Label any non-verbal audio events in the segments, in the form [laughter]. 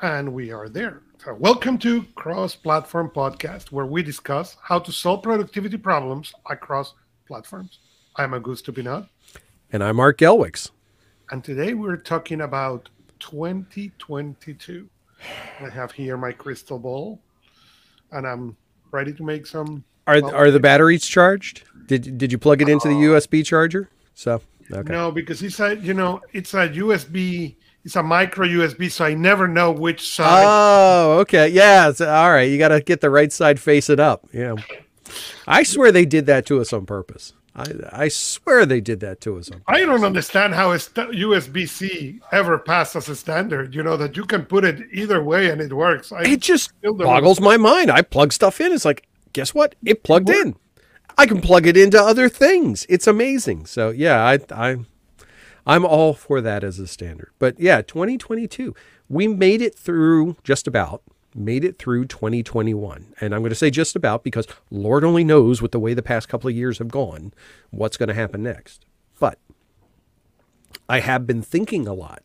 and we are there. So welcome to Cross Platform Podcast, where we discuss how to solve productivity problems across platforms. I'm Augusto Pinaud. And I'm Art Gelwicks. And today we're talking about 2022. I have here my crystal ball, and I'm ready to make some. Are well, are the batteries charged? Did did you plug it into uh, the USB charger? So okay. No, because it's a you know it's a USB. It's a micro USB, so I never know which side. Oh, okay, yeah. all right, you got to get the right side facing up. Yeah, I swear they did that to us on purpose. I, I swear they did that to us. I don't understand how st- USB C ever passed as a standard. You know that you can put it either way and it works. I it just boggles my mind. I plug stuff in. It's like, guess what? It plugged it in. I can plug it into other things. It's amazing. So yeah, I I I'm all for that as a standard. But yeah, 2022, we made it through just about made it through 2021. And I'm going to say just about because Lord only knows with the way the past couple of years have gone, what's going to happen next. But I have been thinking a lot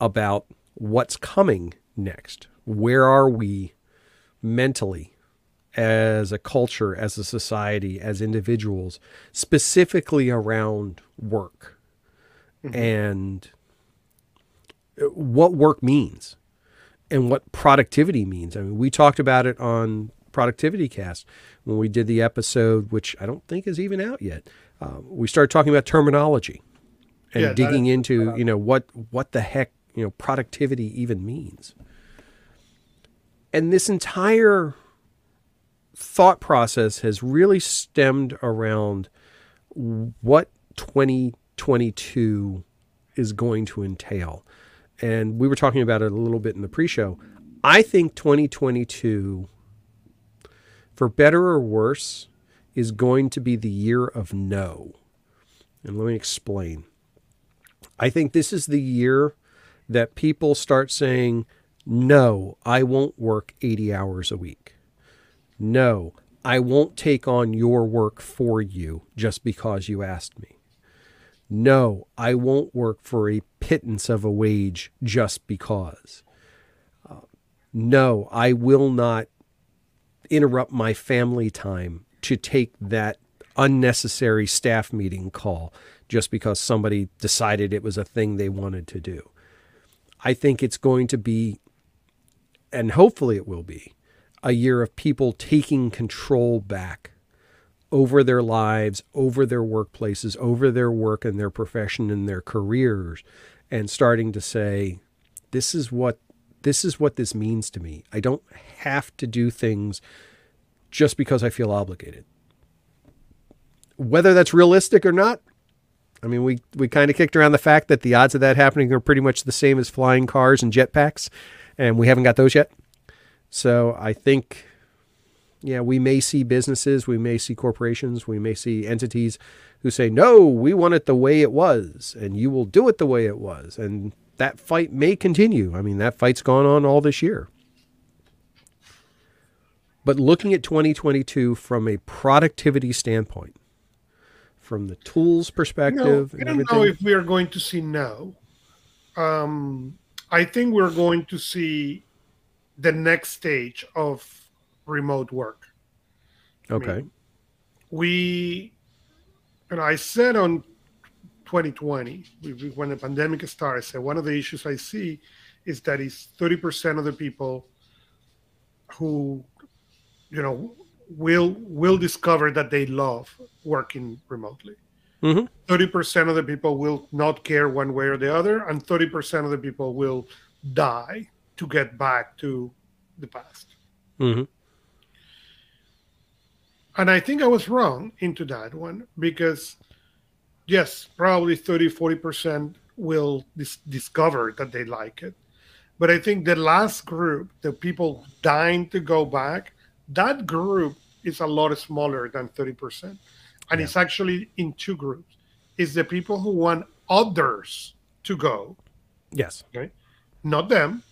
about what's coming next. Where are we mentally as a culture, as a society, as individuals, specifically around work mm-hmm. and what work means? and what productivity means. I mean, we talked about it on Productivity Cast when we did the episode, which I don't think is even out yet. Uh, we started talking about terminology and yeah, digging into you know what what the heck you know productivity even means. And this entire thought process has really stemmed around what 2022 is going to entail and we were talking about it a little bit in the pre-show. I think 2022, for better or worse, is going to be the year of no. And let me explain. I think this is the year that people start saying, no, I won't work 80 hours a week. No, I won't take on your work for you just because you asked me. No, I won't work for a pittance of a wage just because. Uh, no, I will not interrupt my family time to take that unnecessary staff meeting call just because somebody decided it was a thing they wanted to do. I think it's going to be, and hopefully it will be, a year of people taking control back over their lives, over their workplaces, over their work and their profession and their careers and starting to say this is what this is what this means to me. I don't have to do things just because I feel obligated. Whether that's realistic or not, I mean, we, we kind of kicked around the fact that the odds of that happening are pretty much the same as flying cars and jetpacks, and we haven't got those yet. So I think yeah, we may see businesses, we may see corporations, we may see entities who say, no, we want it the way it was, and you will do it the way it was. And that fight may continue. I mean, that fight's gone on all this year. But looking at 2022 from a productivity standpoint, from the tools perspective, I don't know if we are going to see now. Um, I think we're going to see the next stage of remote work. Okay. I mean, we, and I said on 2020, when the pandemic started, I said one of the issues I see is that it's 30% of the people who, you know, will will discover that they love working remotely. Mm-hmm. 30% of the people will not care one way or the other, and 30% of the people will die to get back to the past. Mm-hmm. And I think I was wrong into that one because, yes, probably 30, 40% will dis- discover that they like it. But I think the last group, the people dying to go back, that group is a lot smaller than 30%. And yeah. it's actually in two groups. It's the people who want others to go. Yes. Okay. Not them,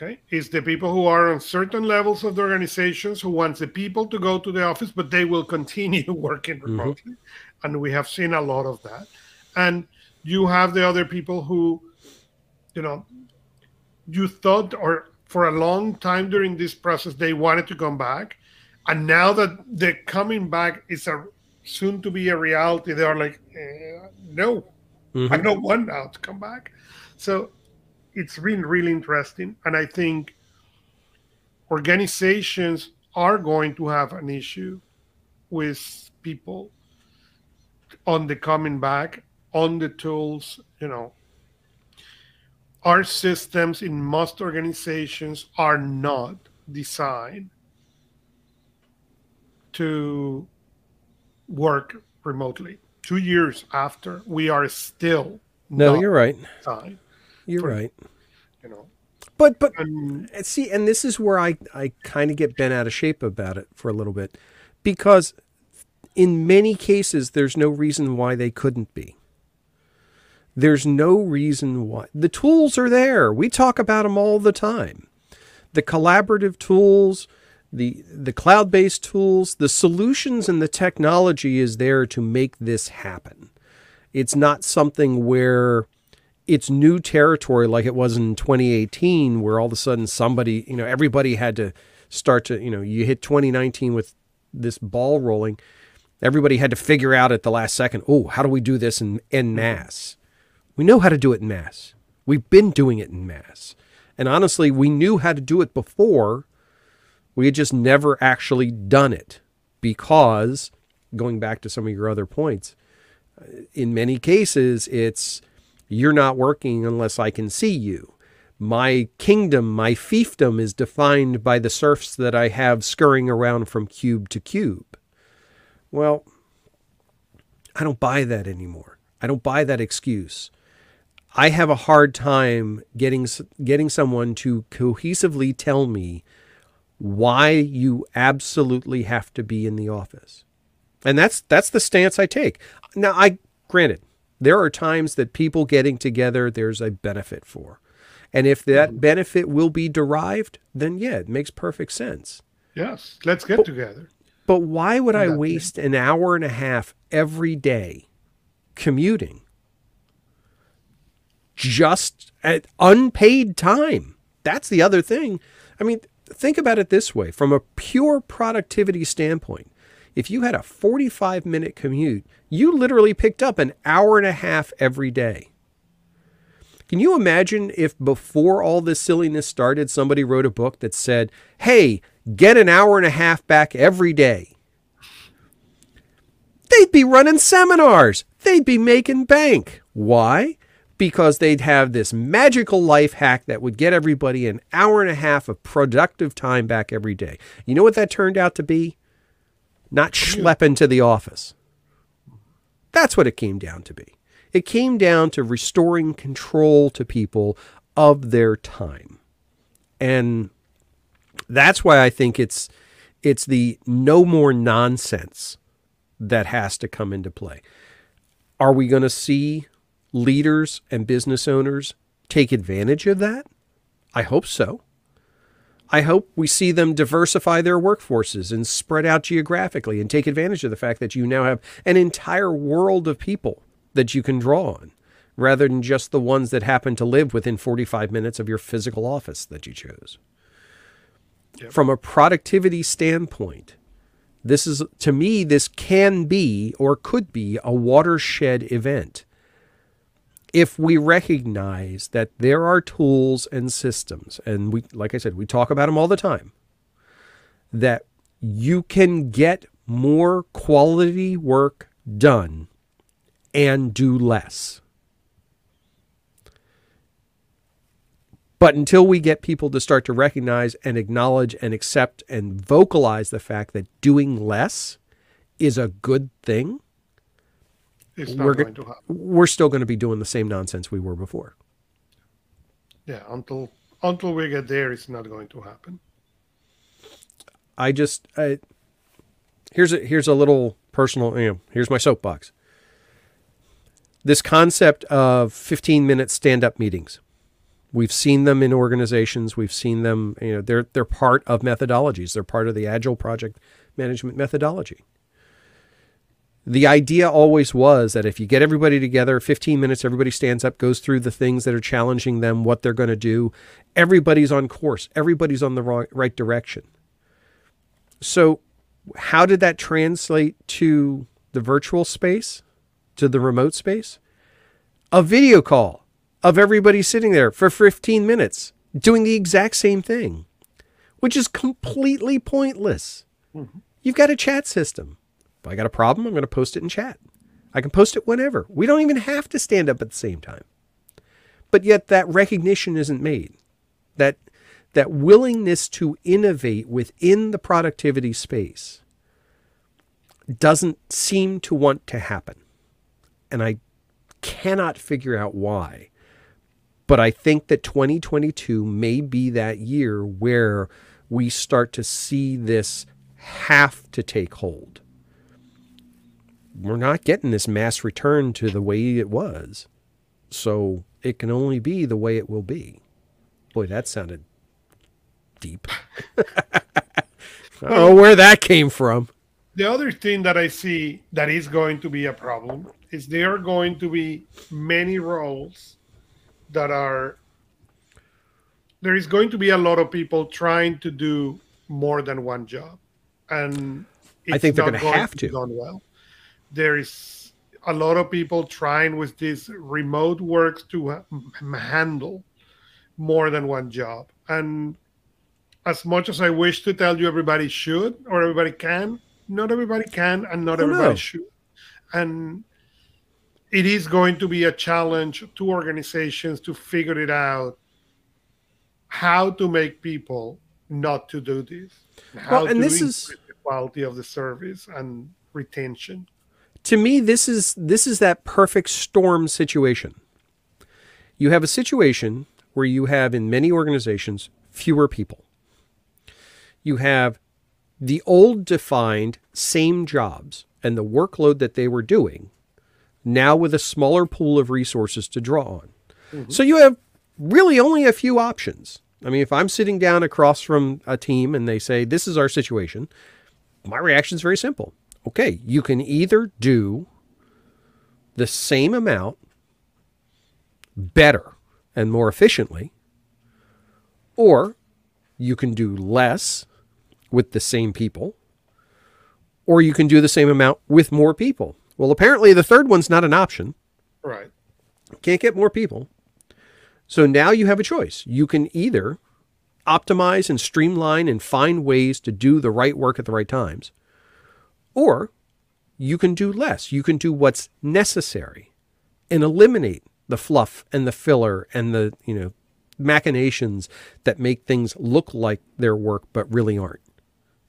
Okay, is the people who are on certain levels of the organizations who wants the people to go to the office, but they will continue [laughs] working mm-hmm. remotely, mm-hmm. and we have seen a lot of that. And you have the other people who, you know, you thought, or for a long time during this process, they wanted to come back, and now that the coming back is a soon to be a reality, they are like, eh, no, mm-hmm. I don't want now to come back. So it's been really interesting, and I think organizations are going to have an issue with people on the coming back on the tools you know. Our systems in most organizations are not designed to work remotely. Two years after we are still no you're right you're for, right you know but but um, see and this is where i i kind of get bent out of shape about it for a little bit because in many cases, there's no reason why they couldn't be. There's no reason why. The tools are there. We talk about them all the time. The collaborative tools, the, the cloud based tools, the solutions and the technology is there to make this happen. It's not something where it's new territory like it was in 2018, where all of a sudden somebody, you know, everybody had to start to, you know, you hit 2019 with this ball rolling Everybody had to figure out at the last second, oh, how do we do this in, in mass? We know how to do it in mass. We've been doing it in mass. And honestly, we knew how to do it before. We had just never actually done it because, going back to some of your other points, uh, in many cases, it's you're not working unless I can see you. My kingdom, my fiefdom is defined by the serfs that I have scurrying around from cube to cube. Well, I don't buy that anymore. I don't buy that excuse. I have a hard time getting getting someone to cohesively tell me why you absolutely have to be in the office. And that's that's the stance I take. Now, I granted, there are times that people getting together there's a benefit for. And if that mm-hmm. benefit will be derived, then yeah, it makes perfect sense. Yes, let's get but, together. But why would I waste an hour and a half every day commuting just at unpaid time? That's the other thing. I mean, think about it this way from a pure productivity standpoint. If you had a 45 minute commute, you literally picked up an hour and a half every day. Can you imagine if before all this silliness started, somebody wrote a book that said, hey, get an hour and a half back every day? They'd be running seminars. They'd be making bank. Why? Because they'd have this magical life hack that would get everybody an hour and a half of productive time back every day. You know what that turned out to be? Not schlepping to the office. That's what it came down to be. It came down to restoring control to people of their time. And that's why I think it's it's the no more nonsense that has to come into play. Are we going to see leaders and business owners take advantage of that? I hope so. I hope we see them diversify their workforces and spread out geographically and take advantage of the fact that you now have an entire world of people that you can draw on rather than just the ones that happen to live within 45 minutes of your physical office that you chose. Yep. From a productivity standpoint, this is to me this can be or could be a watershed event. If we recognize that there are tools and systems and we like I said we talk about them all the time that you can get more quality work done and do less. But until we get people to start to recognize and acknowledge and accept and vocalize the fact that doing less is a good thing, we're, going to happen. we're still going to be doing the same nonsense we were before. Yeah, until until we get there, it's not going to happen. I just I, here's a here's a little personal. You know, here's my soapbox. This concept of 15 minute stand up meetings We've seen them in organizations. We've seen them. You know, they're they're part of methodologies. They're part of the agile project management methodology. The idea always was that if you get everybody together, 15 minutes, everybody stands up, goes through the things that are challenging them, what they're going to do, everybody's on course, everybody's on the right direction. So, how did that translate to the virtual space, to the remote space? A video call of everybody sitting there for 15 minutes doing the exact same thing, which is completely pointless. Mm-hmm. You've got a chat system. If I got a problem, I'm going to post it in chat. I can post it whenever. We don't even have to stand up at the same time. But yet that recognition isn't made. That that willingness to innovate within the productivity space doesn't seem to want to happen. And I cannot figure out why. But I think that 2022 may be that year where we start to see this have to take hold. We're not getting this mass return to the way it was. So it can only be the way it will be. Boy, that sounded deep. [laughs] I don't know where that came from. The other thing that I see that is going to be a problem is there are going to be many roles that are there is going to be a lot of people trying to do more than one job and i think they're going to have to done well there is a lot of people trying with this remote work to handle more than one job. And as much as i wish to tell you everybody should or everybody can not everybody can and not oh, everybody should. And it is going to be a challenge to organizations to figure it out how to make people not to do this. How well, and this is the quality of the service and retention to me this is this is that perfect storm situation you have a situation where you have in many organizations fewer people you have the old defined same jobs and the workload that they were doing now with a smaller pool of resources to draw on. Mm-hmm. So you have really only a few options. I mean, if I'm sitting down across from a team and they say, This is our situation, my reaction is very simple. Okay, you can either do the same amount better and more efficiently, or you can do less with the same people, or you can do the same amount with more people. Well, apparently the third one's not an option. Right. Can't get more people. So now you have a choice. You can either optimize and streamline and find ways to do the right work at the right times, or you can do less. You can do what's necessary and eliminate the fluff and the filler and the, you know, machinations that make things look like their work but really aren't.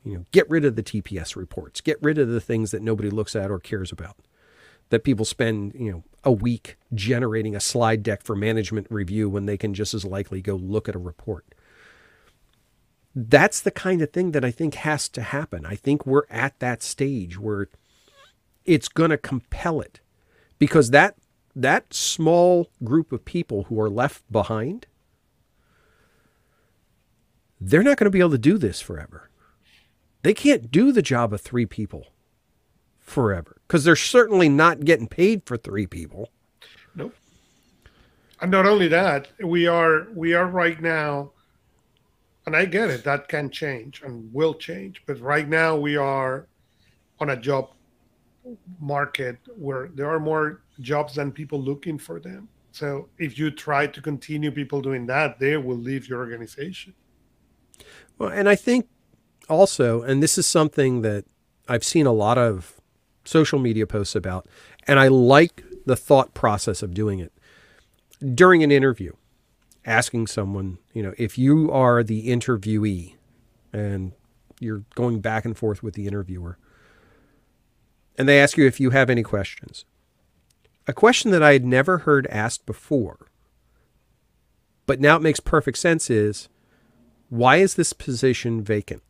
You know, get rid of the TPS reports. Get rid of the things that nobody looks at or cares about. That people spend, you know, a week generating a slide deck for management review when they can just as likely go look at a report. That's the kind of thing that I think has to happen. I think we're at that stage where it's going to compel it because that that small group of people who are left behind they're not going to be able to do this forever they can't do the job of three people forever because they're certainly not getting paid for three people. Nope. And not only that, we are we are right now, and I get it, that can change and will change. But right now we are on a job market where there are more jobs than people looking for them. So if you try to continue people doing that, they will leave your organization. Well, and I think also, and this is something that I've seen a lot of social media posts about, and I like the thought process of doing it during an interview, asking someone, you know, if you are the interviewee and you're going back and forth with the interviewer, and they ask you if you have any questions. A question that I had never heard asked before, but now it makes perfect sense is why is this position vacant?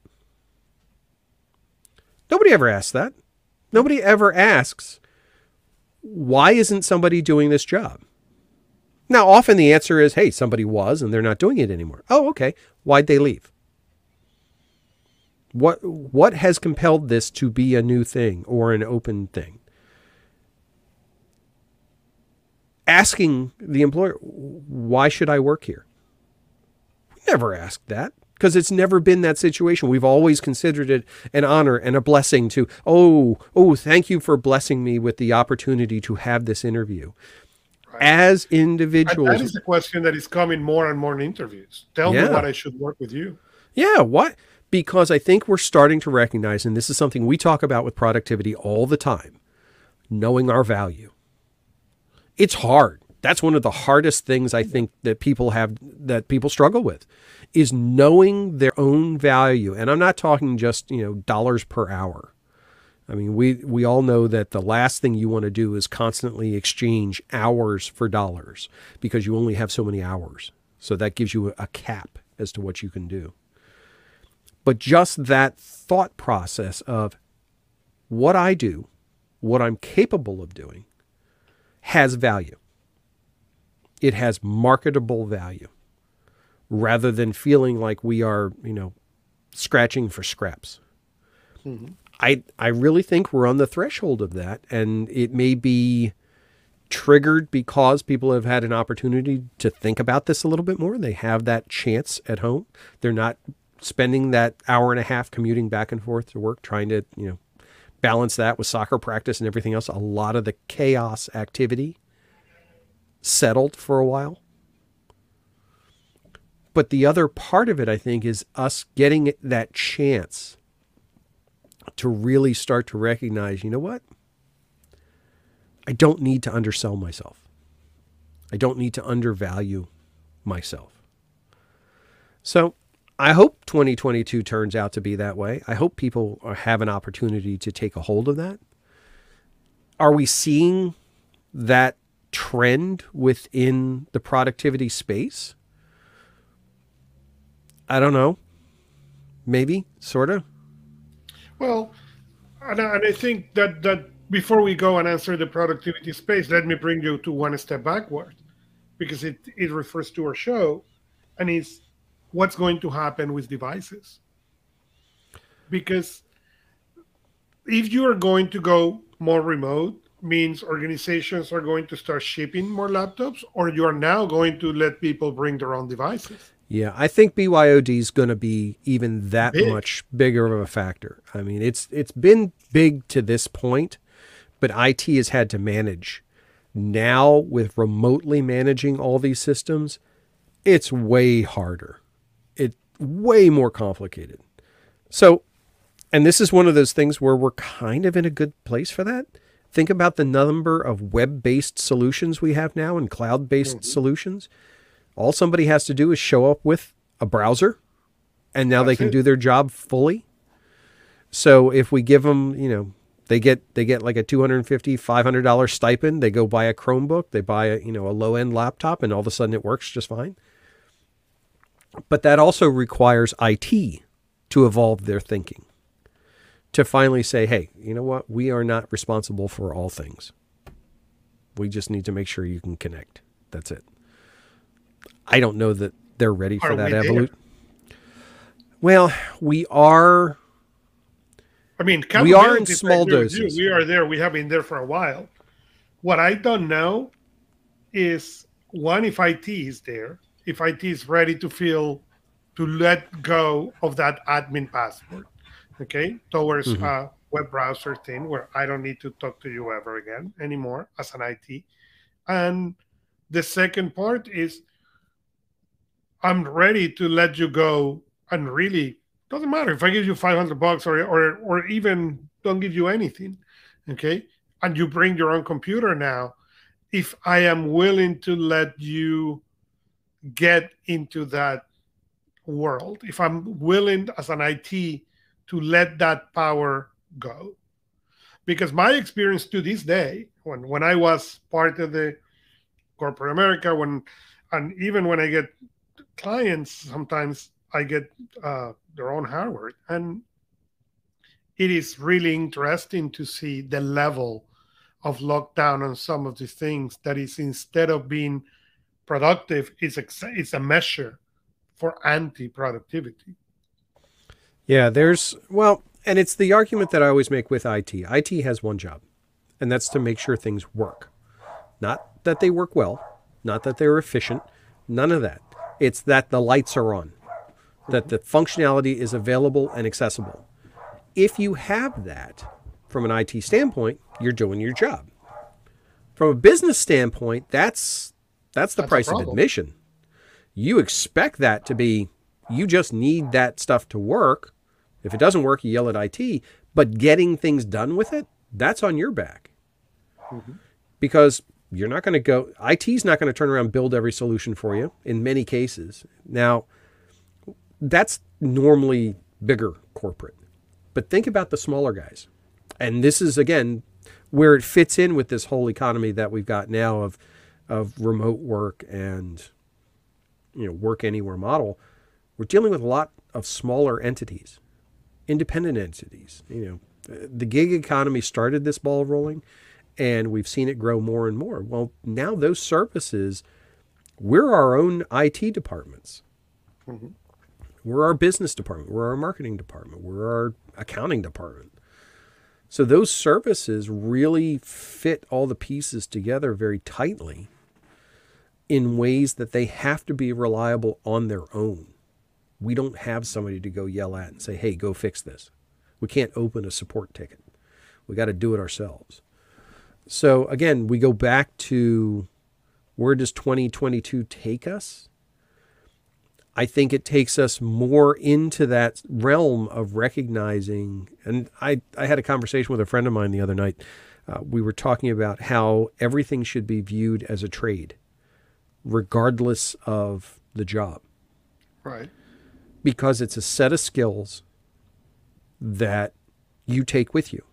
Nobody ever asks that. Nobody ever asks, why isn't somebody doing this job? Now, often the answer is, hey, somebody was and they're not doing it anymore. Oh, okay. Why'd they leave? What, what has compelled this to be a new thing or an open thing? Asking the employer, why should I work here? We never asked that because it's never been that situation. We've always considered it an honor and a blessing to, oh, oh, thank you for blessing me with the opportunity to have this interview. Right. As individuals, and that is the question that is coming more and more in interviews. Tell yeah. me what I should work with you. Yeah, what? Because I think we're starting to recognize, and this is something we talk about with productivity all the time, knowing our value. It's hard. That's one of the hardest things I think that people have that people struggle with is knowing their own value. And I'm not talking just, you know, dollars per hour. I mean, we, we all know that the last thing you want to do is constantly exchange hours for dollars because you only have so many hours. So that gives you a cap as to what you can do. But just that thought process of what I do, what I'm capable of doing, has value. It has marketable value rather than feeling like we are, you know, scratching for scraps. Mm-hmm. I I really think we're on the threshold of that, and it may be triggered because people have had an opportunity to think about this a little bit more. They have that chance at home. They're not spending that hour and a half commuting back and forth to work, trying to you know balance that with soccer practice and everything else. A lot of the chaos activity settled for a while. But the other part of it, I think, is us getting that chance to really start to recognize you know what? I don't need to undersell myself. I don't need to undervalue myself. So I hope 2022 turns out to be that way. I hope people have an opportunity to take a hold of that. Are we seeing that trend within the productivity space? I don't know. Maybe, sort of. Well, and I, and I think that that before we go and answer the productivity space, let me bring you to one step backward, because it it refers to our show, and it's what's going to happen with devices. Because if you are going to go more remote, means organizations are going to start shipping more laptops, or you are now going to let people bring their own devices. Yeah, I think BYOD is going to be even that big. much bigger of a factor. I mean, it's it's been big to this point, but IT has had to manage. Now with remotely managing all these systems, it's way harder. It way more complicated. So, and this is one of those things where we're kind of in a good place for that. Think about the number of web-based solutions we have now and cloud-based mm-hmm. solutions all somebody has to do is show up with a browser, and now That's they can it. do their job fully. So if we give them, you know, they get they get like a 250 500 dollar stipend they go buy a chromebook they buy a you know a low end laptop and all of a sudden it works just fine. But that also requires IT to evolve their thinking to finally say hey you know what? We are not responsible for all things. We just need to make sure you can connect. That's it I don't know that they're ready for are that evolution. Well, we are. I mean, we are in small doses. We are there. We have been there for a while. What I don't know is one, if IT is there, if IT is ready to feel to let go of that admin password, okay, towards mm-hmm. a web browser thing where I don't need to talk to you ever again anymore as an IT. And the second part is I'm ready to let you go and really doesn't matter if I give you 500 bucks or, or, or even don't give you anything. Okay. And you bring your own computer now. If I am willing to let you get into that world, if I'm willing as an IT to let that power go. Because my experience to this day, when, when I was part of the corporate America, when and even when I get clients sometimes I get uh, their own hardware, and it is really interesting to see the level of lockdown on some of these things. That is, instead of being productive, it's a, it's a measure for anti-productivity. Yeah, there's well, and it's the argument that I always make with IT. IT has one job, and that's to make sure things work, not that they work well, not that they're efficient, none of that. It's that the lights are on, that the functionality is available and accessible. If you have that from an IT standpoint, you're doing your job. From a business standpoint, that's that's the That's price of admission. You expect that to be you just need that stuff to work. If it doesn't work, you yell at IT, but getting things done with it, that's on your back. Mm-hmm. Because you're not going to go IT's not going to turn around build every solution for you in many cases. Now, that's normally bigger corporate. But think about the smaller guys. And this is again where it fits in with this whole economy that we've got now of of remote work and you know work anywhere model. We're dealing with a lot of smaller entities, independent entities. You know, the gig economy started this ball rolling and we've seen it grow more and more. Well, now those services we're our own IT departments. Mm-hmm. We're our business department. We're our marketing department. We're our accounting department. So those services really fit all the pieces together very tightly in ways that they have to be reliable on their own. We don't have somebody to go yell at and say, hey, go fix this. We can't open a support ticket. We got to do it ourselves. So again, we go back to where does 2022 take us? I think it takes us more into that realm of recognizing. And I, I had a conversation with a friend of mine the other night. Uh, we were talking about how everything should be viewed as a trade, regardless of the job, Right. because it's a set of skills that you take with you.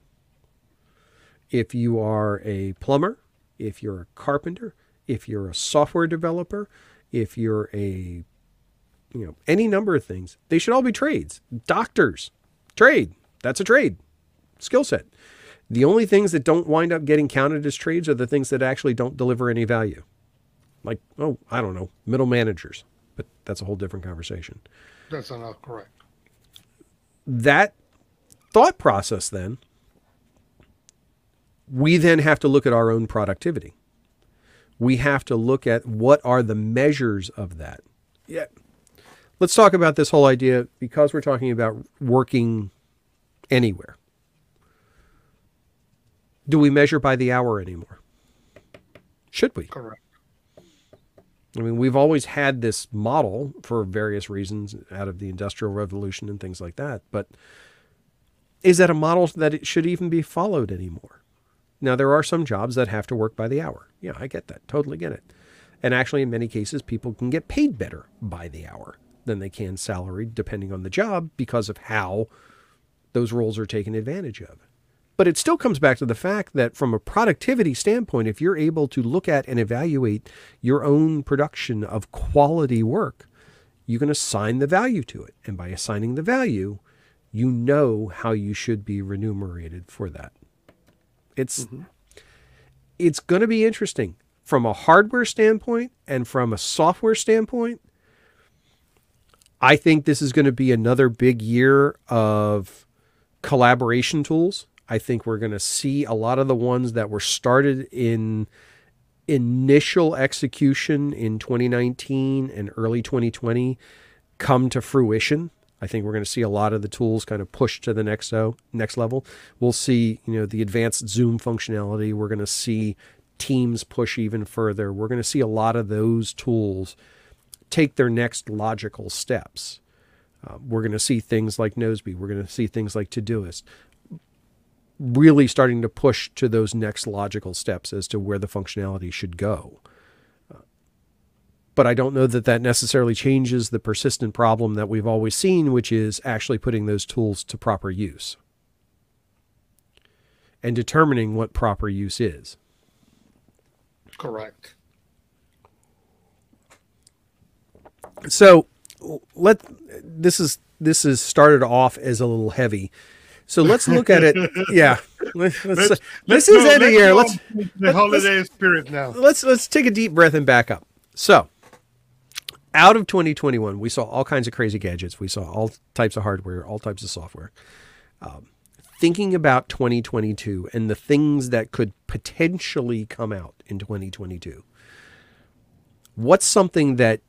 If you are a plumber, if you're a carpenter, if you're a software developer, if you're a you know any number of things they should all be trades. Doctors trade. That's a trade skill set. The only things that don't wind up getting counted as trades are the things that actually don't deliver any value. Like oh i don't know middle managers. But that's a whole different conversation. That's not correct. that thought process then we then have to look at our own productivity we have to look at what are the measures of that yeah let's talk about this whole idea because we're talking about working anywhere do we measure by the hour anymore should we Correct. I mean, we've always had this model for various reasons out of the Industrial Revolution and things like that. But is that a model that it should even be followed anymore? Now, there are some jobs that have to work by the hour. Yeah, I get that. Totally get it. And actually, in many cases, people can get paid better by the hour than they can salaried, depending on the job, because of how those roles are taken advantage of. But it still comes back to the fact that from a productivity standpoint, if you're able to look at and evaluate your own production of quality work, you can assign the value to it. And by assigning the value, you know how you should be remunerated for that. It's mm-hmm. it's going to be interesting from a hardware standpoint and from a software standpoint. I think this is going to be another big year of collaboration tools. I think we're going to see a lot of the ones that were started in initial execution in 2019 and early 2020 come to fruition. I think we're going to see a lot of the tools kind of push to the next so next level. We'll see, you know, the advanced Zoom functionality. We're going to see Teams push even further. We're going to see a lot of those tools take their next logical steps. Uh, we're going to see things like Nozbe. We're going to see things like Todoist really starting to push to those next logical steps as to where the functionality should go. But I don't know that that necessarily changes the persistent problem that we've always seen, which is actually putting those tools to proper use and determining what proper use is. Correct. So let this is this is started off as a little heavy. So let's look at it. [laughs] Yeah, let's, let's, Let's- this is go- end of let's year. Let's the holiday spirit now. let's let's take a deep breath and back up. So, out of 2021, we saw all kinds of crazy gadgets. We saw all types of hardware, all types of software. Um, thinking about 2022 and the things that could potentially come out in 2022, what's something that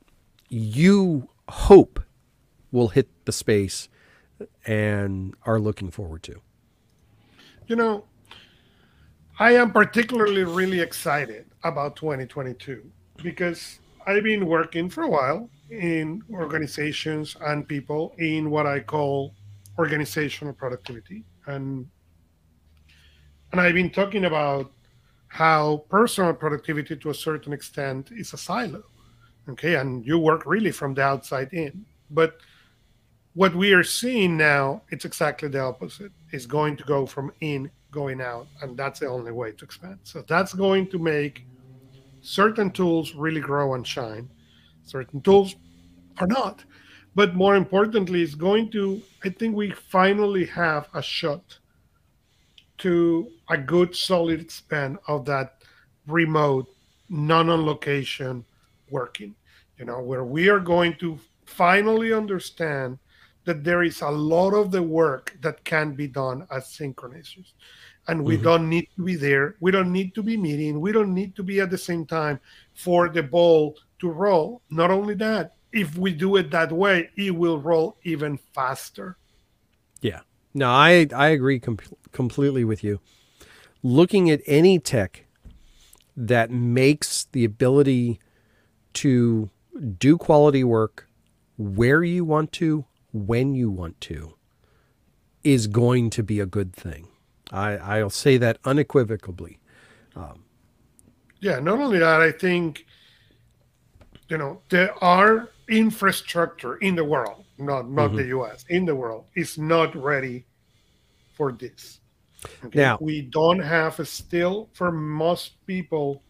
you hope will hit the space and are looking forward to? You know, I am particularly really excited about 2022 because I've been working for a while in organizations and people in what I call organizational productivity. And and I've been talking about how personal productivity to a certain extent is a silo. Okay, and you work really from the outside in. But what we are seeing now, it's exactly the opposite. It's going to go from in going out, and that's the only way to expand. So that's going to make certain tools really grow and shine. Certain tools are not. But more importantly, it's going to, I think we finally have a shot to a good solid span of that remote, non on location working, you know, where we are going to finally understand that there is a lot of the work that can be done as synchronizers. And we mm-hmm. don't need to be there. We don't need to be meeting. We don't need to be at the same time for the ball to roll. Not only that if we do it that way it will roll even faster. Yeah. No i i agree com- completely with you. Looking at any tech that makes the ability to do quality work where you want to when you want to is going to be a good thing I, I'll say that unequivocally. Um, yeah, not only that, I think, you know, there are infrastructure in the world, not not mm-hmm. the US, in the world, is not ready for this. Okay? Now we don't have a still for most people,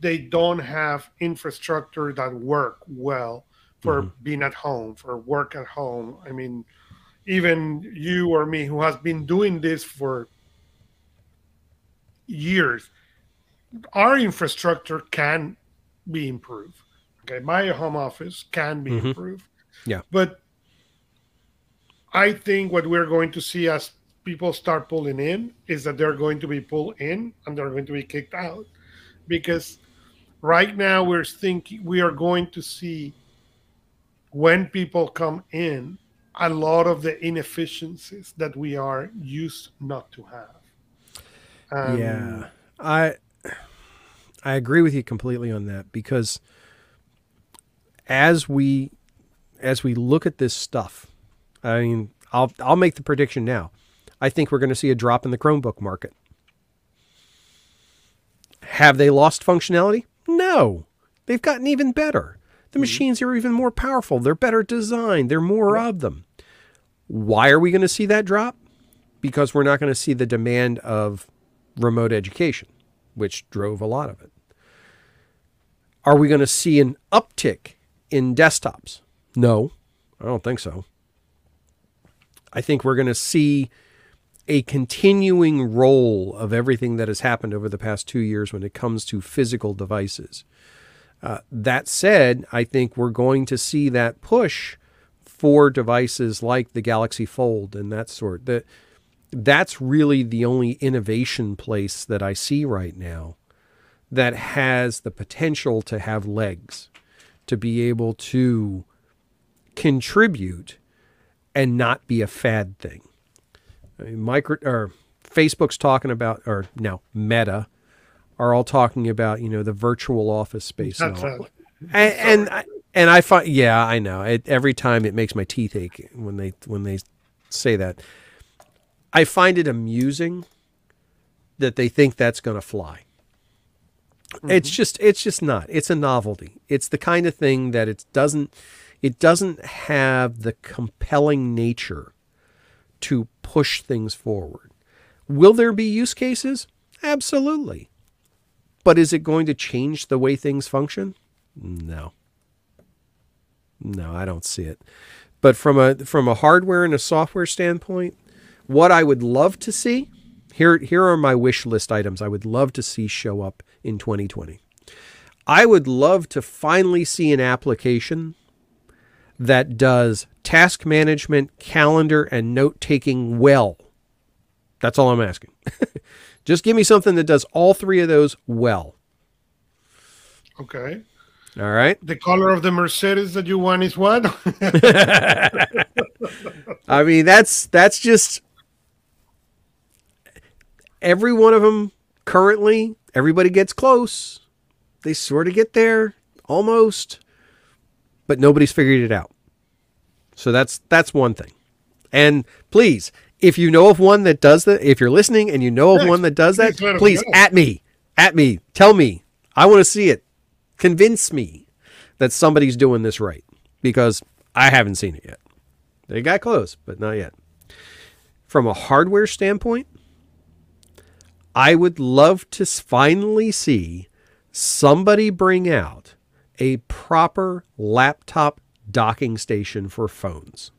they don't have infrastructure that work well for mm-hmm. being at home, for work at home. I mean, even you or me who has been doing this for years, our infrastructure can be improved. Okay, my home office can be mm-hmm. improved. Yeah, but I think what we're going to see as people start pulling in is that they're going to be pulled in and they're going to be kicked out because right now we're thinking we are going to see when people come in a lot of the inefficiencies that we are used not to have um, yeah, I I agree with you completely on that because as we as we look at this stuff, I mean, I'll I'll make the prediction now. I think we're going to see a drop in the Chromebook market. Have they lost functionality? No. They've gotten even better. The mm-hmm. machines are even more powerful. They're better designed. There are more of them. Why are we going to see that drop? Because we're not going to see the demand of remote education, which drove a lot of it. Are we going to see an uptick in desktops? No, I don't think so. I think we're going to see a continuing role of everything that has happened over the past two years when it comes to physical devices. Uh, that said, I think we're going to see that push for devices like the Galaxy Fold and that sort. That that's really the only innovation place that I see right now that has the potential to have legs, to be able to contribute and not be a fad thing. I mean, micro or Facebook's talking about, or now Meta are all talking about, you know, the virtual office space. And, [laughs] and, and, I, and I find, yeah, I know. It, every time it makes my teeth ache when they when they say that. I find it amusing that they think that's going to fly. Mm-hmm. It's just it's just not. It's a novelty. It's the kind of thing that it doesn't it doesn't have the compelling nature to push things forward. Will there be use cases? Absolutely. But is it going to change the way things function? No. No, I don't see it. But from a from a hardware and a software standpoint, what I would love to see here, here are my wish list items I would love to see show up in 2020. I would love to finally see an application that does task management, calendar, and note taking well. That's all I'm asking. [laughs] Just give me something that does all three of those well. Okay. All right. The color of the Mercedes that you want is what? [laughs] I mean, that's that's just every one of them currently. Everybody gets close. They sort of get there almost, but nobody's figured it out. So that's that's one thing. And please, if you know of one that does that, if you're listening and you know of one that does that, please at me, at me, tell me. I want to see it. Convince me that somebody's doing this right because I haven't seen it yet. They got close, but not yet. From a hardware standpoint, I would love to finally see somebody bring out a proper laptop docking station for phones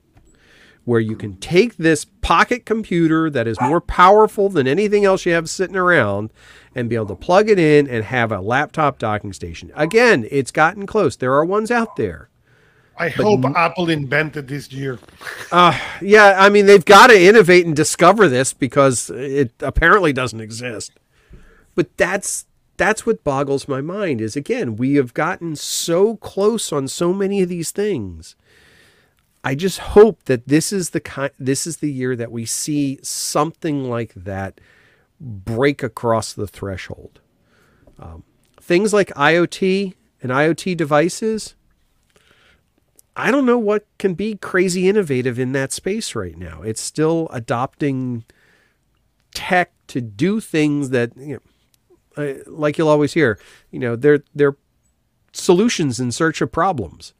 where you can take this pocket computer that is more powerful than anything else you have sitting around and be able to plug it in and have a laptop docking station. Again, it's gotten close. There are ones out there. I hope Apple invented this year. Uh, yeah, I mean they've got to innovate and discover this because it apparently doesn't exist. But that's that's what boggles my mind is again, we have gotten so close on so many of these things. I just hope that this is the kind this is the year that we see something like that break across the threshold. Um, things like IoT and IoT devices, I don't know what can be crazy innovative in that space right now. It's still adopting tech to do things that, you know, uh, like you'll always hear, you know, they're they're solutions in search of problems.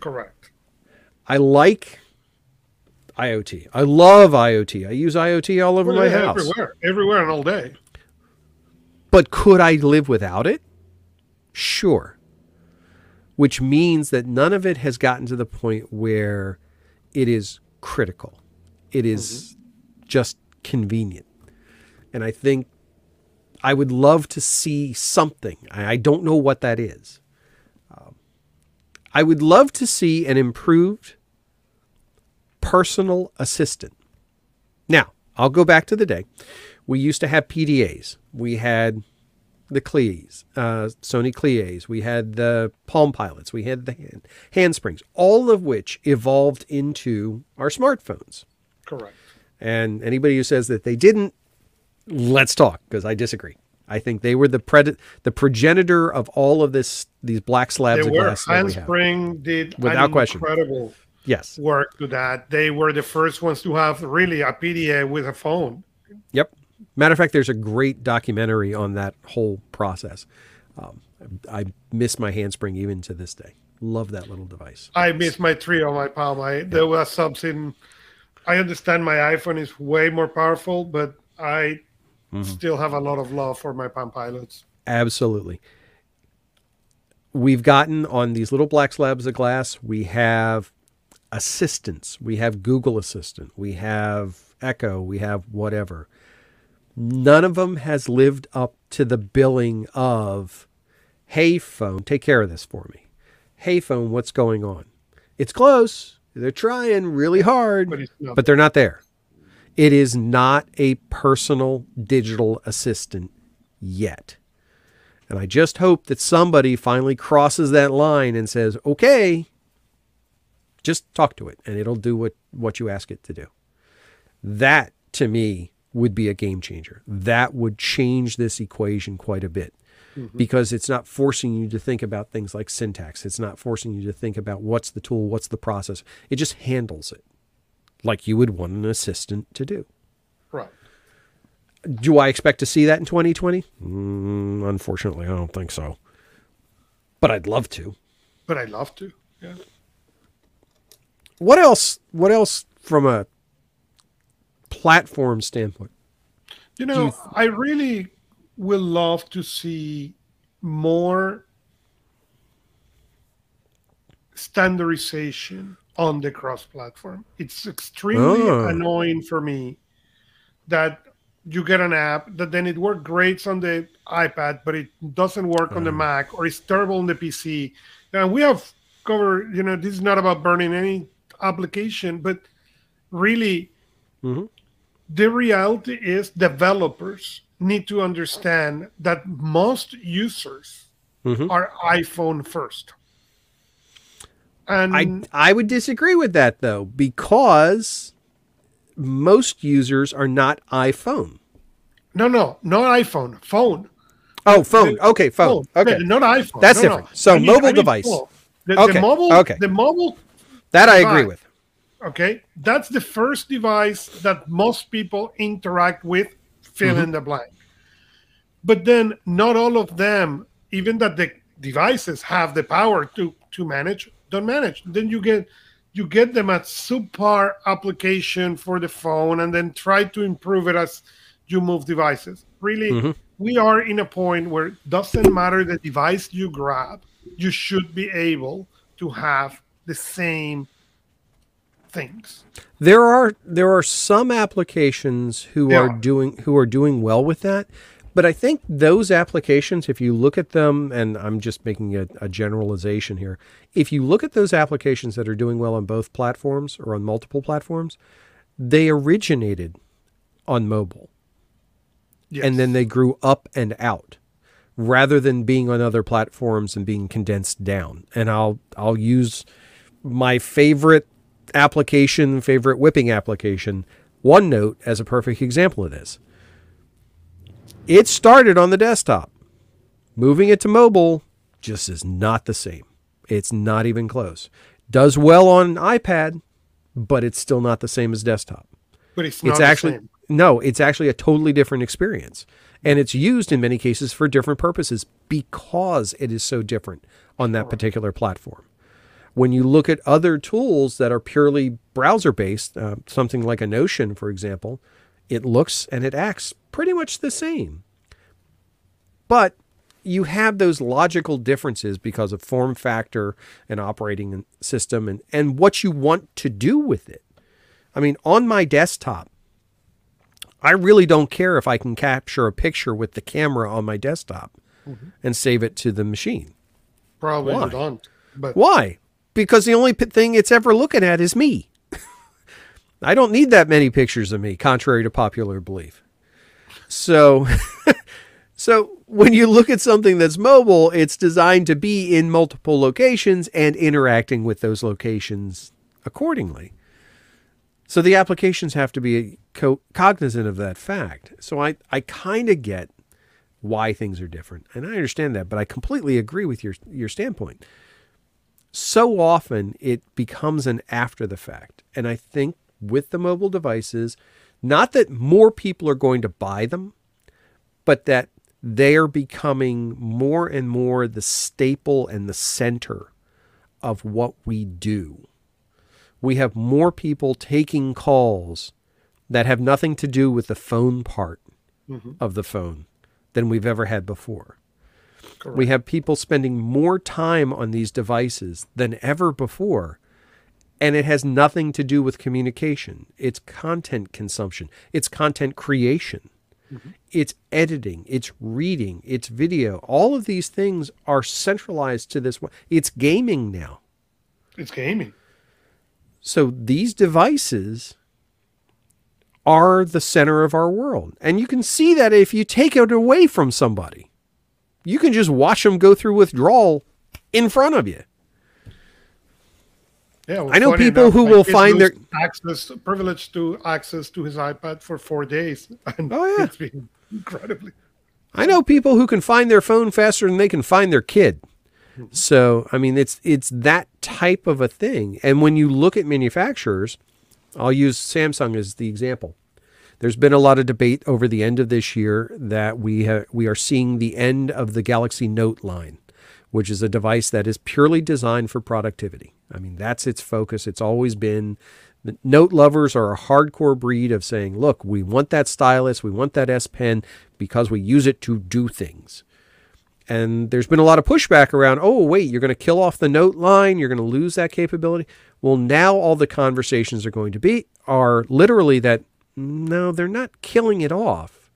Correct. I like IoT. I love IoT. I use IoT all over my Yeah, house. Everywhere. Everywhere and all day. But could I live without it? Sure. Which means that none of it has gotten to the point where it is critical. It is just convenient. And I think I would love to see something. I I don't know what that is. Um, I would love to see an improved personal assistant. Now, I'll go back to the day. We used to have PDAs. We had the Cliés, uh, Sony Cliés. We had the Palm Pilots. We had the hand, handsprings, all of which evolved into our smartphones. Correct. And anybody who says that they didn't, let's talk because I disagree. I think they were the pred- the progenitor of all of this these black slabs They of were. glass that we have. Handspring did Without an question. incredible Yes. work to that. They were the first ones to have really a PDA with a phone. Yep. Matter of fact, there's a great documentary on that whole process. Um, I miss my handspring even to this day. Love that little device. I miss my Treo on my palm. I there was something. I understand my iPhone is way more powerful, but I Mm-hmm. still have a lot of love for my Palm Pilots. Absolutely. We've gotten on these little black slabs of glass, we have assistants. We have Google Assistant. We have Echo. We have whatever. None of them has lived up to the billing of, hey, phone, take care of this for me. Hey, phone, what's going on? It's close. They're trying really hard, But but they're not there. It is not a personal digital assistant yet. And I just hope that somebody finally crosses that line and says, okay, just talk to it and it'll do what, what you ask it to do. That to me would be a game changer. That would change this equation quite a bit because it's not forcing you to think about things like syntax. It's not forcing you to think about what's the tool, what's the process. It just handles it like you would want an assistant to do. right. Do I expect to see that in 2020? Mm, unfortunately, I don't think so. But I'd love to. But I'd love to. Yeah. What else? What else from a platform standpoint? You know, I really will love to see more standardization on the cross platform. It's extremely Oh. annoying for me that you get an app that then it works great on the iPad, but it doesn't work on the oh. Mac or it's terrible on the PC. And we have covered, you know, this is not about burning any application, but really Mhm. the reality is developers need to understand that most users Mhm. are iPhone first. And I I would disagree with that though because most users are not iPhone. no, no, not iPhone, phone. Oh, phone. Okay, phone. Okay. Yeah, not iPhone. That's No, no. different. So I mean- mobile I mean device. The, Okay, the mobile, okay. the mobile That I agree Right. with. okay that's the first device that most people interact with fill Mm-hmm. in the blank but then not all of them even that the devices have the power to to manage don't manage then you get you get them at subpar application for the phone and then try to improve it as you move devices really Mhm. we are in a point where it doesn't matter the device you grab you should be able to have the same things There are there are some applications who Yeah. are doing who are doing well with that, but I think those applications, if you look at them, and I'm just making a, a generalization here, if you look at those applications that are doing well on both platforms or on multiple platforms, they originated on mobile yes. and then they grew up and out rather than being on other platforms and being condensed down. And I'll I'll use my favorite application, favorite whipping application, OneNote as a perfect example of this. It started on the desktop. Moving it to mobile just is not the same. It's not even close. Does well on iPad, but it's still not the same as desktop but it's not it's the actually same. no it's actually a totally different experience and it's used in many cases for different purposes because it is so different on that particular platform when you look at other tools that are purely browser based uh, something like a notion for example it looks and it acts pretty much the same but you have those logical differences because of form factor and operating system and, and what you want to do with it I mean, on my desktop, I really don't care if I can capture a picture with the camera on my desktop and save it to the machine. Probably Why? don't. But Why? Because the only thing it's ever looking at is me. [laughs] I don't need that many pictures of me, contrary to popular belief. So, [laughs] so when you look at something that's mobile, it's designed to be in multiple locations and interacting with those locations accordingly. So the applications have to be co- cognizant of that fact. So I, I kind of get why things are different, and I understand that, but I completely agree with your your standpoint. So often it becomes an after the fact, and I think with the mobile devices, not that more people are going to buy them, but that they are becoming more and more the staple and the center of what we do. We have more people taking calls that have nothing to do with the phone part mm-hmm. of the phone than we've ever had before. We have people spending more time on these devices than ever before. And it has nothing to do with communication. It's content consumption, it's content creation, mm-hmm. it's editing, it's reading, it's video. All of these things are centralized to this one. It's gaming now. it's gaming. So these devices are the center of our world. And you can see that if you take it away from somebody. You can just watch them go through withdrawal in front of you. Yeah, well, I know people enough, who will find their- access privilege to access to his iPad for four days. [laughs] And Oh, yeah. it's been incredibly I know people who can find their phone faster than they can find their kid. So, I mean, it's it's that type of a thing. And when you look at manufacturers, I'll use Samsung as the example. There's been a lot of debate over the end of this year that we ha- we are seeing the end of the Galaxy Note line, which is a device that is purely designed for productivity. I mean, that's its focus. It's always been. The note lovers are a hardcore breed of saying, look, we want that stylus, we want that S Pen because we use it to do things. And there's been a lot of pushback around, oh, wait, you're going to kill off the note line, you're going to lose that capability. Well, now all the conversations are going to be are literally that no, they're not killing it off.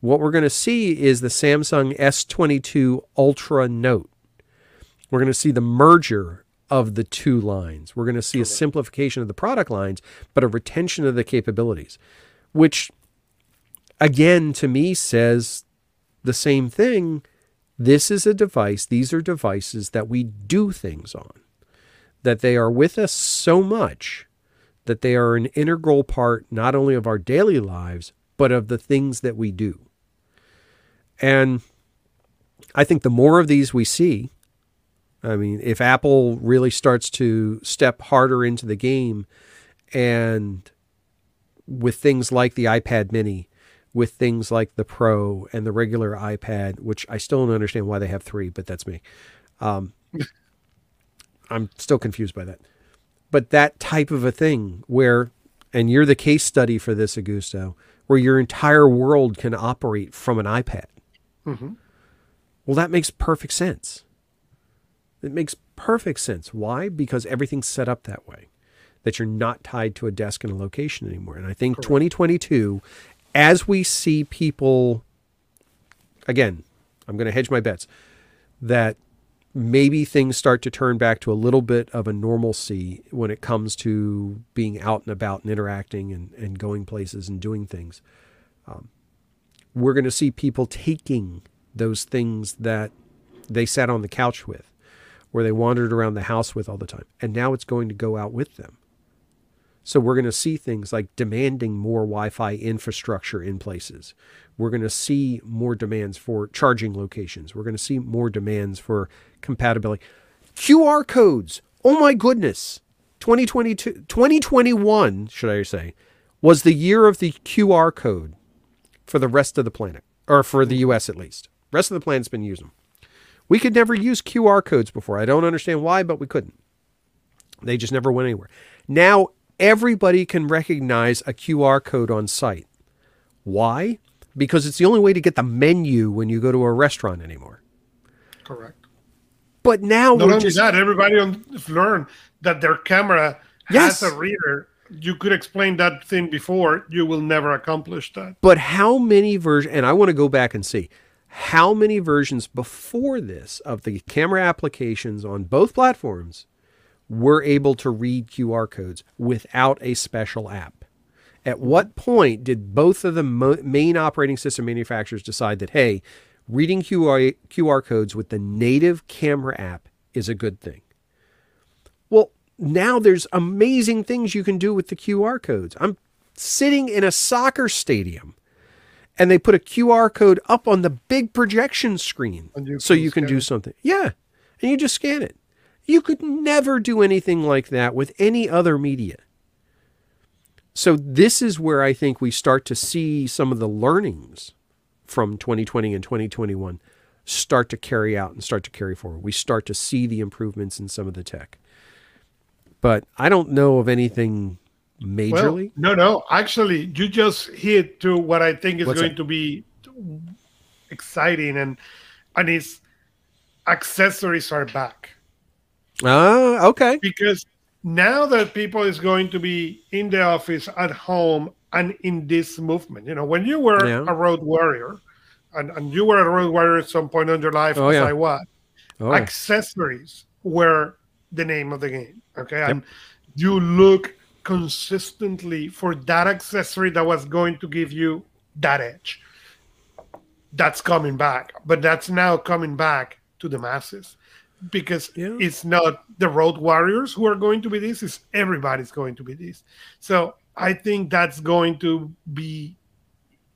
What we're going to see is the Samsung S22 Ultra Note. We're going to see the merger of the two lines. We're going to see a simplification of the product lines, but a retention of the capabilities. which again to me says the same thing. This is a device, these are devices that we do things on, that they are with us so much that they are an integral part not only of our daily lives, but of the things that we do. And I think the more of these we see, I mean, if Apple really starts to step harder into the game and with things like the iPad mini, with things like the Pro and the regular iPad, which I still don't understand why they have three, but that's me. Um, [laughs] I'm still confused by that. But that type of a thing where, and you're the case study for this, Augusto, where your entire world can operate from an iPad. Mm-hmm. Well, that makes perfect sense. It makes perfect sense. Why? Because everything's set up that way, that you're not tied to a desk and a location anymore. And I think Correct. 2022, as we see people, again, I'm going to hedge my bets, that maybe things start to turn back to a little bit of a normalcy when it comes to being out and about and interacting and, and going places and doing things. Um, we're going to see people taking those things that they sat on the couch with, where they wandered around the house with all the time, and now it's going to go out with them. So we're going to see things like demanding more Wi-Fi infrastructure in places. We're going to see more demands for charging locations. We're going to see more demands for compatibility. QR codes. Oh my goodness. 2022 2021, should I say, was the year of the QR code for the rest of the planet or for the US at least. Rest of the planet's been using them. We could never use QR codes before. I don't understand why, but we couldn't. They just never went anywhere. Now everybody can recognize a QR code on site. Why? Because it's the only way to get the menu when you go to a restaurant anymore. Correct. But now Not only just that, everybody on learned that their camera Yes. has a reader. You could explain that thing before. You will never accomplish that. But how many versions, and I want to go back and see how many versions before this of the camera applications on both platforms were able to read QR codes without a special app. At what point did both of the mo- main operating system manufacturers decide that, hey, reading QR, QR codes with the native camera app is a good thing? Well, now there's amazing things you can do with the QR codes. I'm sitting in a soccer stadium and they put a QR code up on the big projection screen you so you can do it. something. Yeah. And you just scan it. You could never do anything like that with any other media. So this is where I think we start to see some of the learnings from 2020 and 2021 start to carry out and start to carry forward. We start to see the improvements in some of the tech. But I don't know of anything Well, majorly. no, no. Actually, you just hit to what I think is What's going that? to be exciting, and and it's accessories are back Ah, okay. because now that people is going to be in the office, at home, and in this movement. You know, when you were Yeah. a road warrior, and, and you were a road warrior at some point in your life, Oh, as yeah. I was, Oh, yeah. accessories were the name of the game. Okay. And you look consistently for that accessory that was going to give you that edge. That's coming back, but that's now coming back to the masses because Yeah. it's not the road warriors who are going to be this, it's everybody's going to be this. So I think that's going to be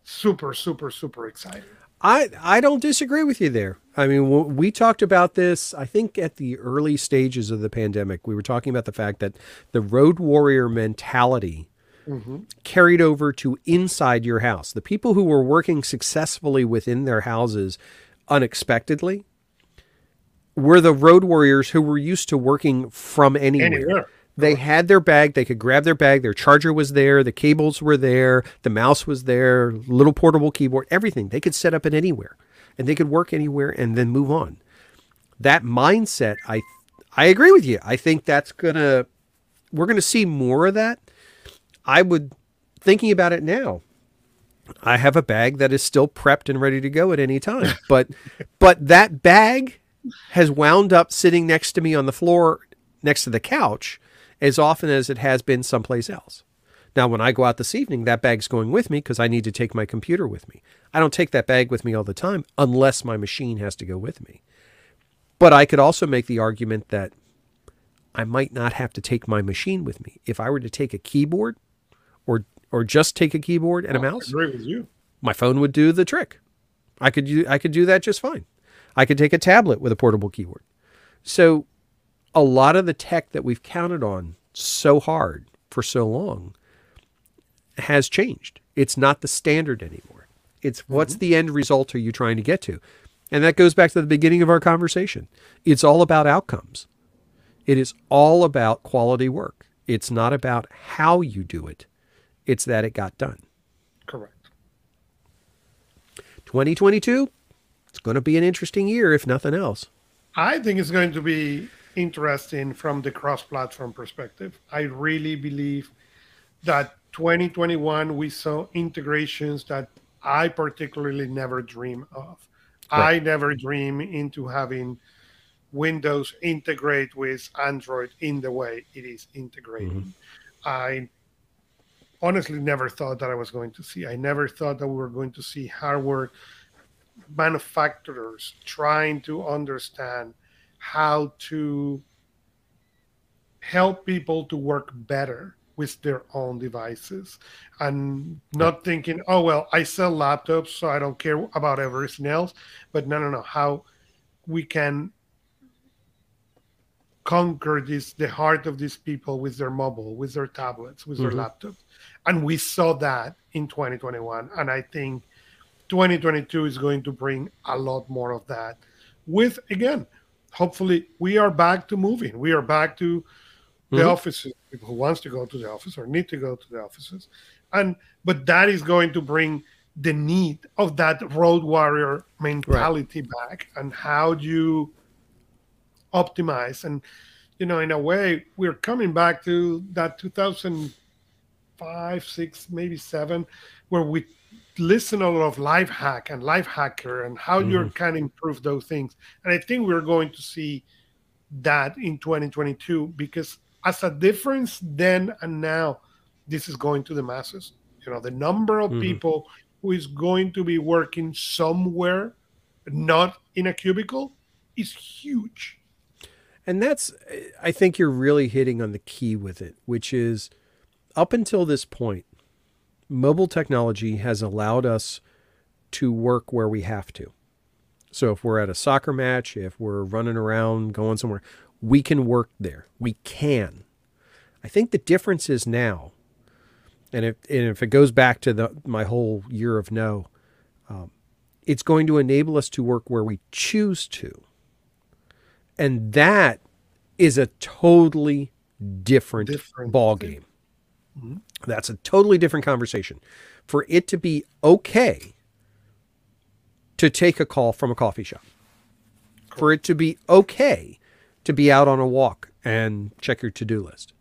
super, super, super exciting. I I don't disagree with you there. I mean, we talked about this. I think at the early stages of the pandemic, we were talking about the fact that the road warrior mentality mm-hmm. carried over to inside your house. The people who were working successfully within their houses unexpectedly were the road warriors who were used to working from anywhere. Anywhere. They had their bag, they could grab their bag, their charger was there, the cables were there, the mouse was there, little portable keyboard, everything. They could set up it anywhere and they could work anywhere and then move on. That mindset, I I agree with you. I think that's gonna we're gonna see more of that. I would thinking about it now. I have a bag that is still prepped and ready to go at any time. [laughs] But but that bag has wound up sitting next to me on the floor next to the couch as often as it has been someplace else. Now, when I go out this evening, that bag's going with me because I need to take my computer with me. I don't take that bag with me all the time unless my machine has to go with me. But I could also make the argument that I might not have to take my machine with me. If I were to take a keyboard or or just take a keyboard and a oh, mouse, agree with you. my phone would do the trick. I could do, I could do that just fine. I could take a tablet with a portable keyboard. So a lot of the tech that we've counted on so hard for so long has changed. It's not the standard anymore. It's what's mm-hmm. the end result are you trying to get to? And that goes back to the beginning of our conversation. It's all about outcomes. It is all about quality work. It's not about how you do it. It's that it got done. Correct. 2022, it's going to be an interesting year, if nothing else. I think it's going to be interesting from the cross platform perspective. I really believe that 2021 we saw integrations that I particularly never dream of. Right. I never dream into having Windows integrate with Android in the way it is integrating. Mm-hmm. I honestly never thought that I was going to see. I never thought that we were going to see hardware manufacturers trying to understand how to help people to work better with their own devices and not thinking, oh, well, I sell laptops, so I don't care about everything else. But no, no, no, how we can conquer this the heart of these people with their mobile with their tablets with mm-hmm. their laptops and we saw that in 2021 and i think 2022 is going to bring a lot more of that with again hopefully we are back to moving we are back to the mm-hmm. offices people who wants to go to the office or need to go to the offices and but that is going to bring the need of that road warrior mentality right. back and how do you optimize and you know in a way we're coming back to that 2005 6 maybe 7 where we listen a lot of life hack and life hacker and how mm-hmm. you can improve those things and i think we're going to see that in 2022 because as a difference then and now this is going to the masses you know the number of mm-hmm. people who is going to be working somewhere not in a cubicle is huge and that's, I think you're really hitting on the key with it, which is up until this point, mobile technology has allowed us to work where we have to. So if we're at a soccer match, if we're running around, going somewhere, we can work there. We can. I think the difference is now, and if, and if it goes back to the my whole year of no, um, it's going to enable us to work where we choose to. And that is a totally different, different. ball game. Mm-hmm. That's a totally different conversation. For it to be okay to take a call from a coffee shop, for it to be okay to be out on a walk and check your to do list.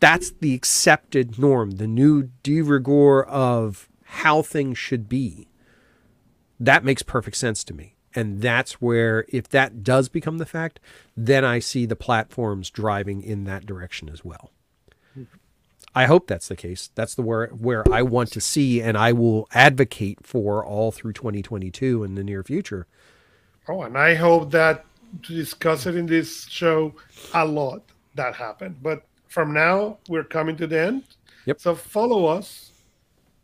That's the accepted norm, the new de rigueur of how things should be. That makes perfect sense to me. And that's where, if that does become the fact, then I see the platforms driving in that direction as well. I hope that's the case. That's the where where I want to see, and I will advocate for all through 2022 in the near future. Oh, and I hope that to discuss it in this show a lot that happened. But from now, we're coming to the end. Yep. So follow us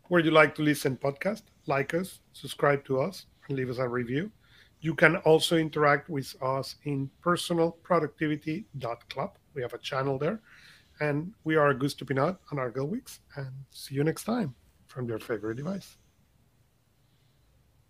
where you like to listen podcast, like us, subscribe to us, and leave us a review. You can also interact with us in personalproductivity.club. We have a channel there. And we are Augusto Pinaud on Gelwicks. And see you next time from your favorite device.